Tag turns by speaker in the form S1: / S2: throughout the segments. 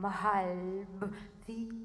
S1: Heute Nacht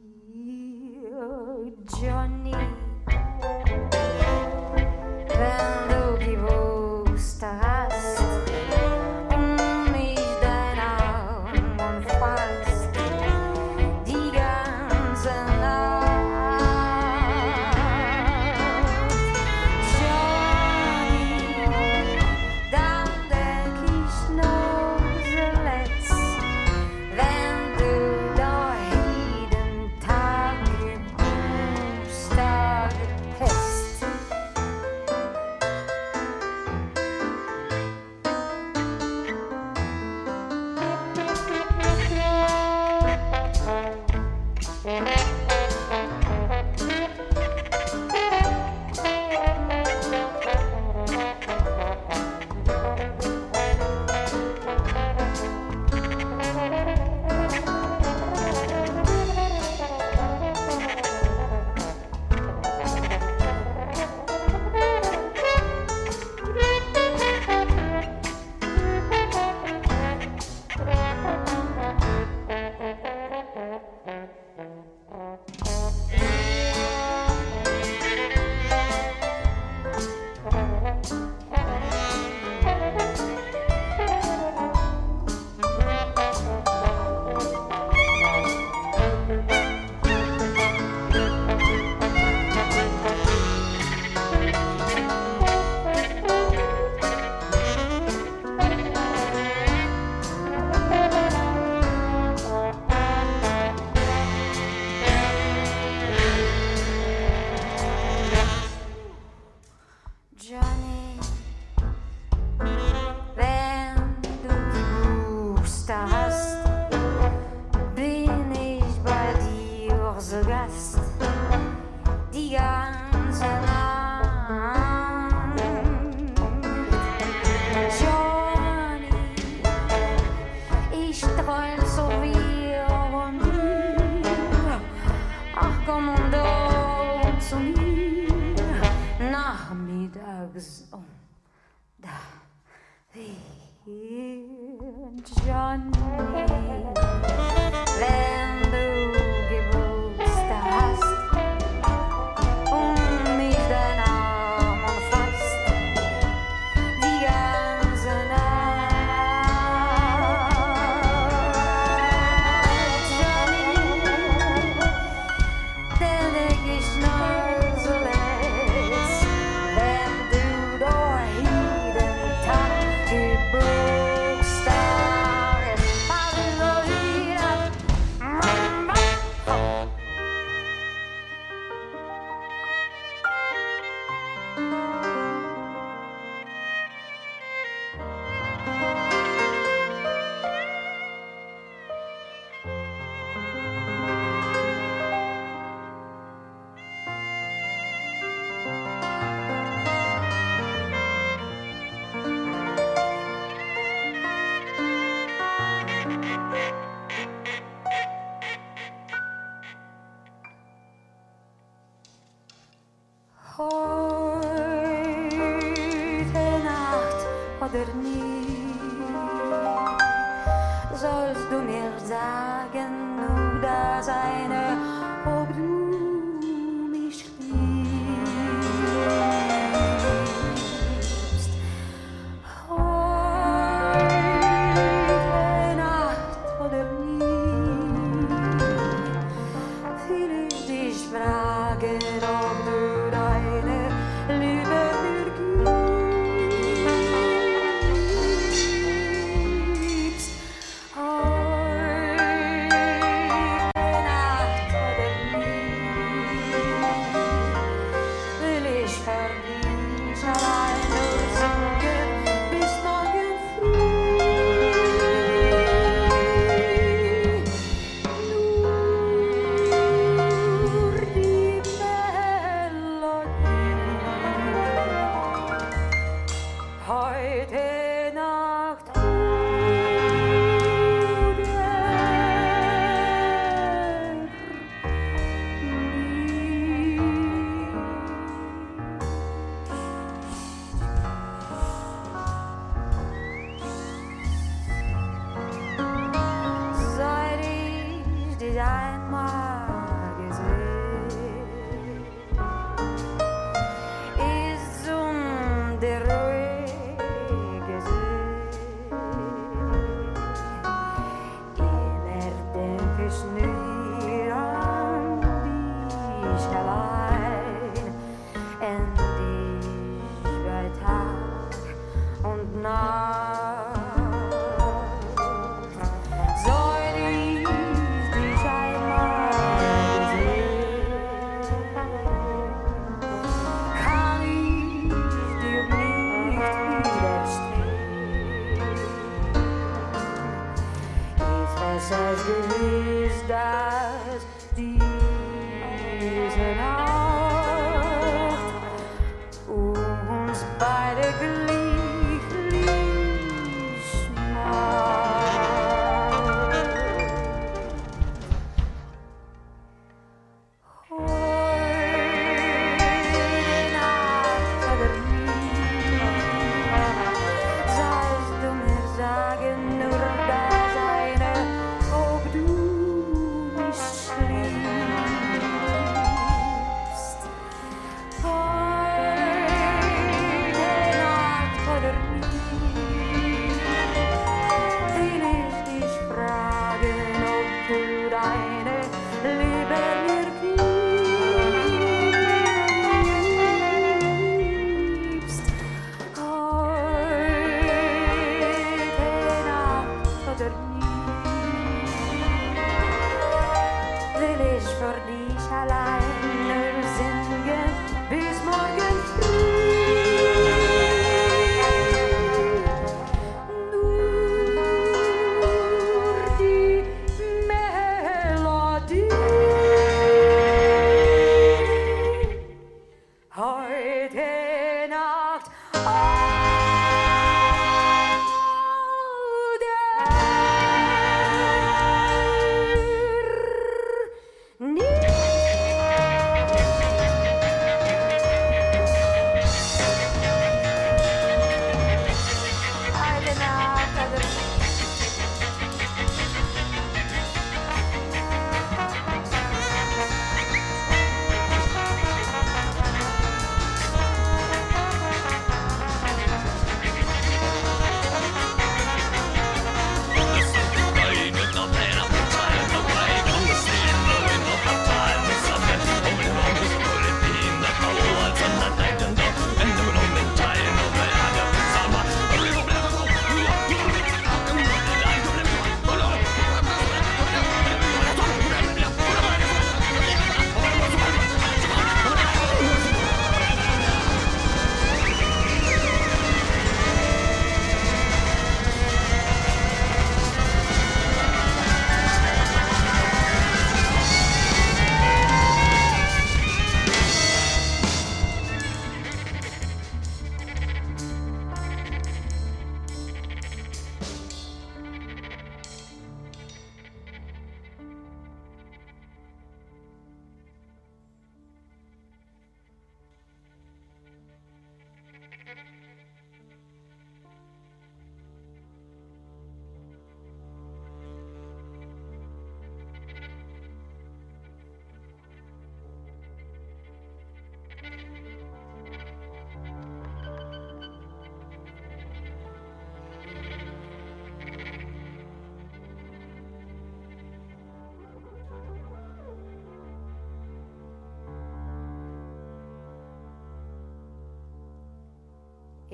S1: Jordi.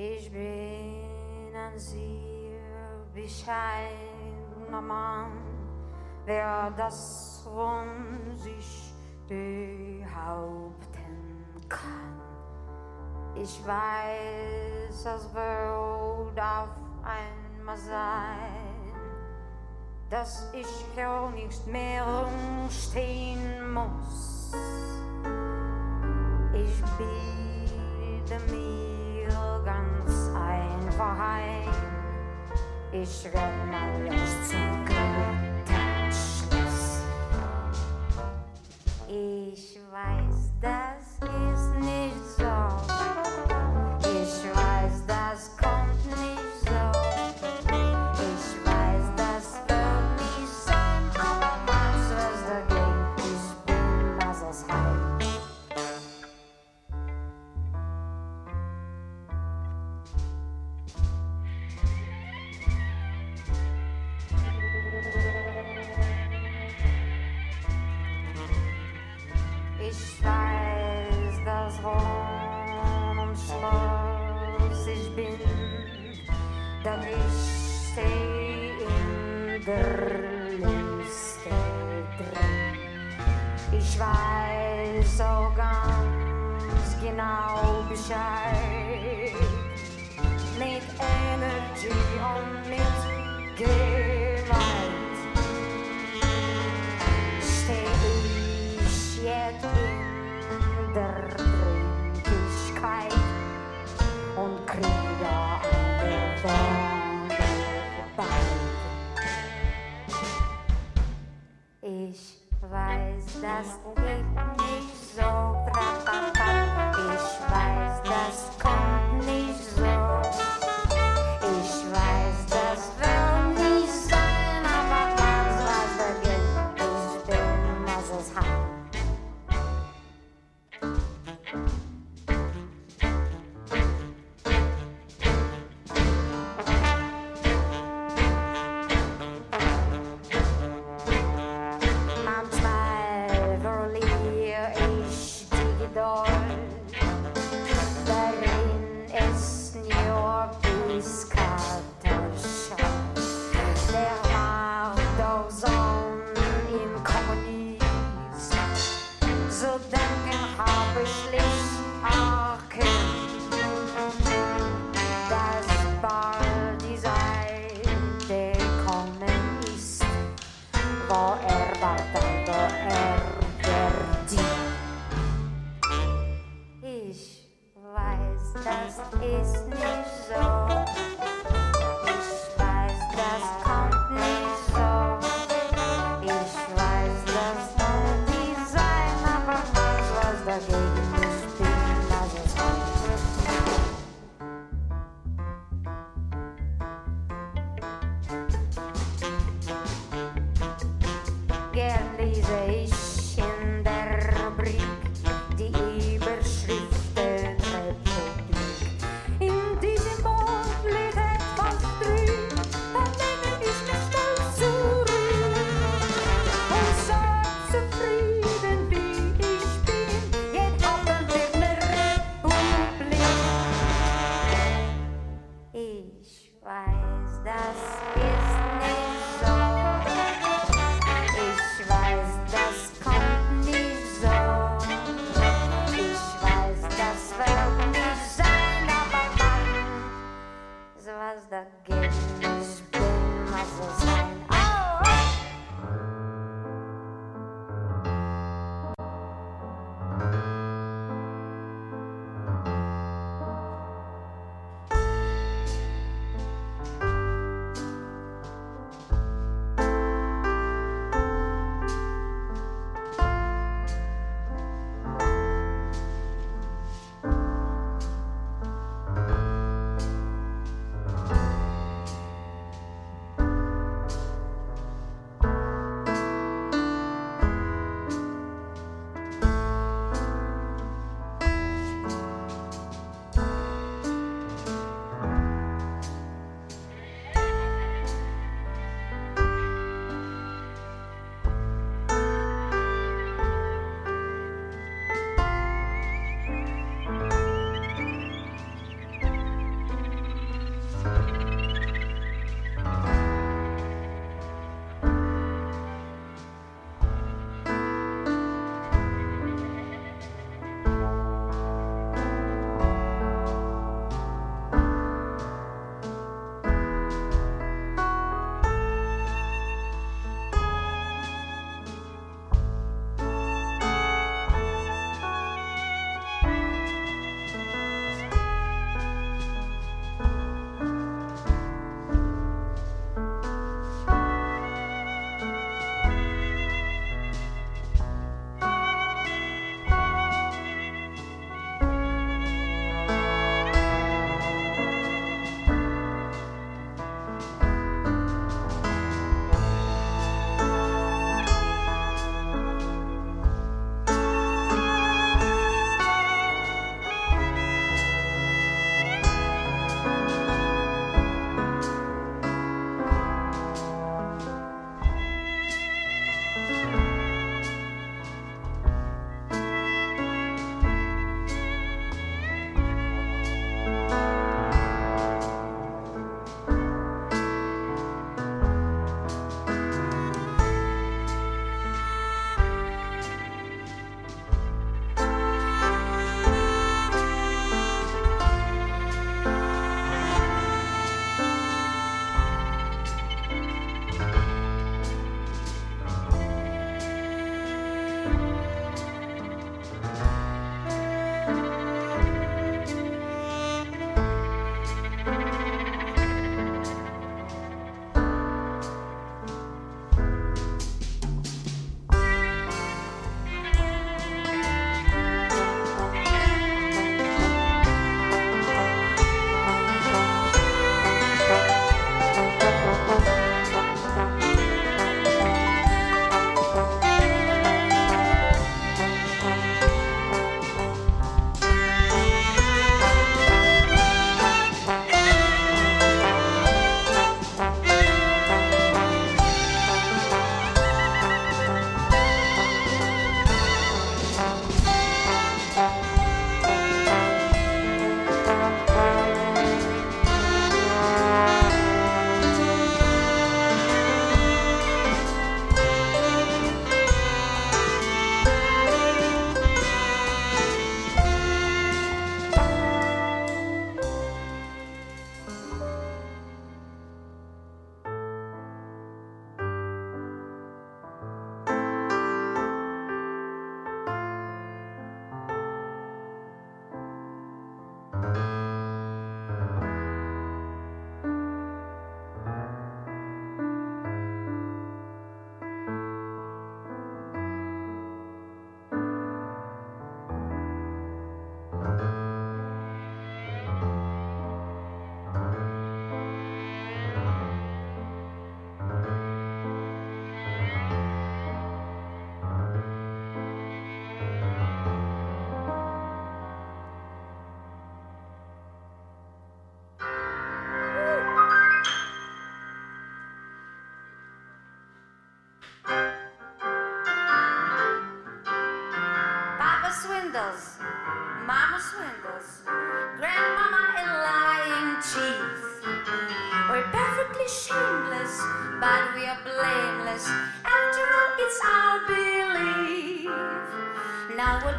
S1: Ich bin ein sehr bescheidener Mann, wer das von sich behaupten kann. Ich weiß, es wird auf einmal sein, dass ich hier nicht mehr rumstehen muss. Ich biete ganz ein. Ich renn alles zum Glückenschluss. Ich weiß, das Ich weiß, dass Rom ich bin, denn ich steh in der drin. Ich weiß so ganz genau Bescheid mit Energy und mit Gewalt. Ich weiß, dass ich nicht so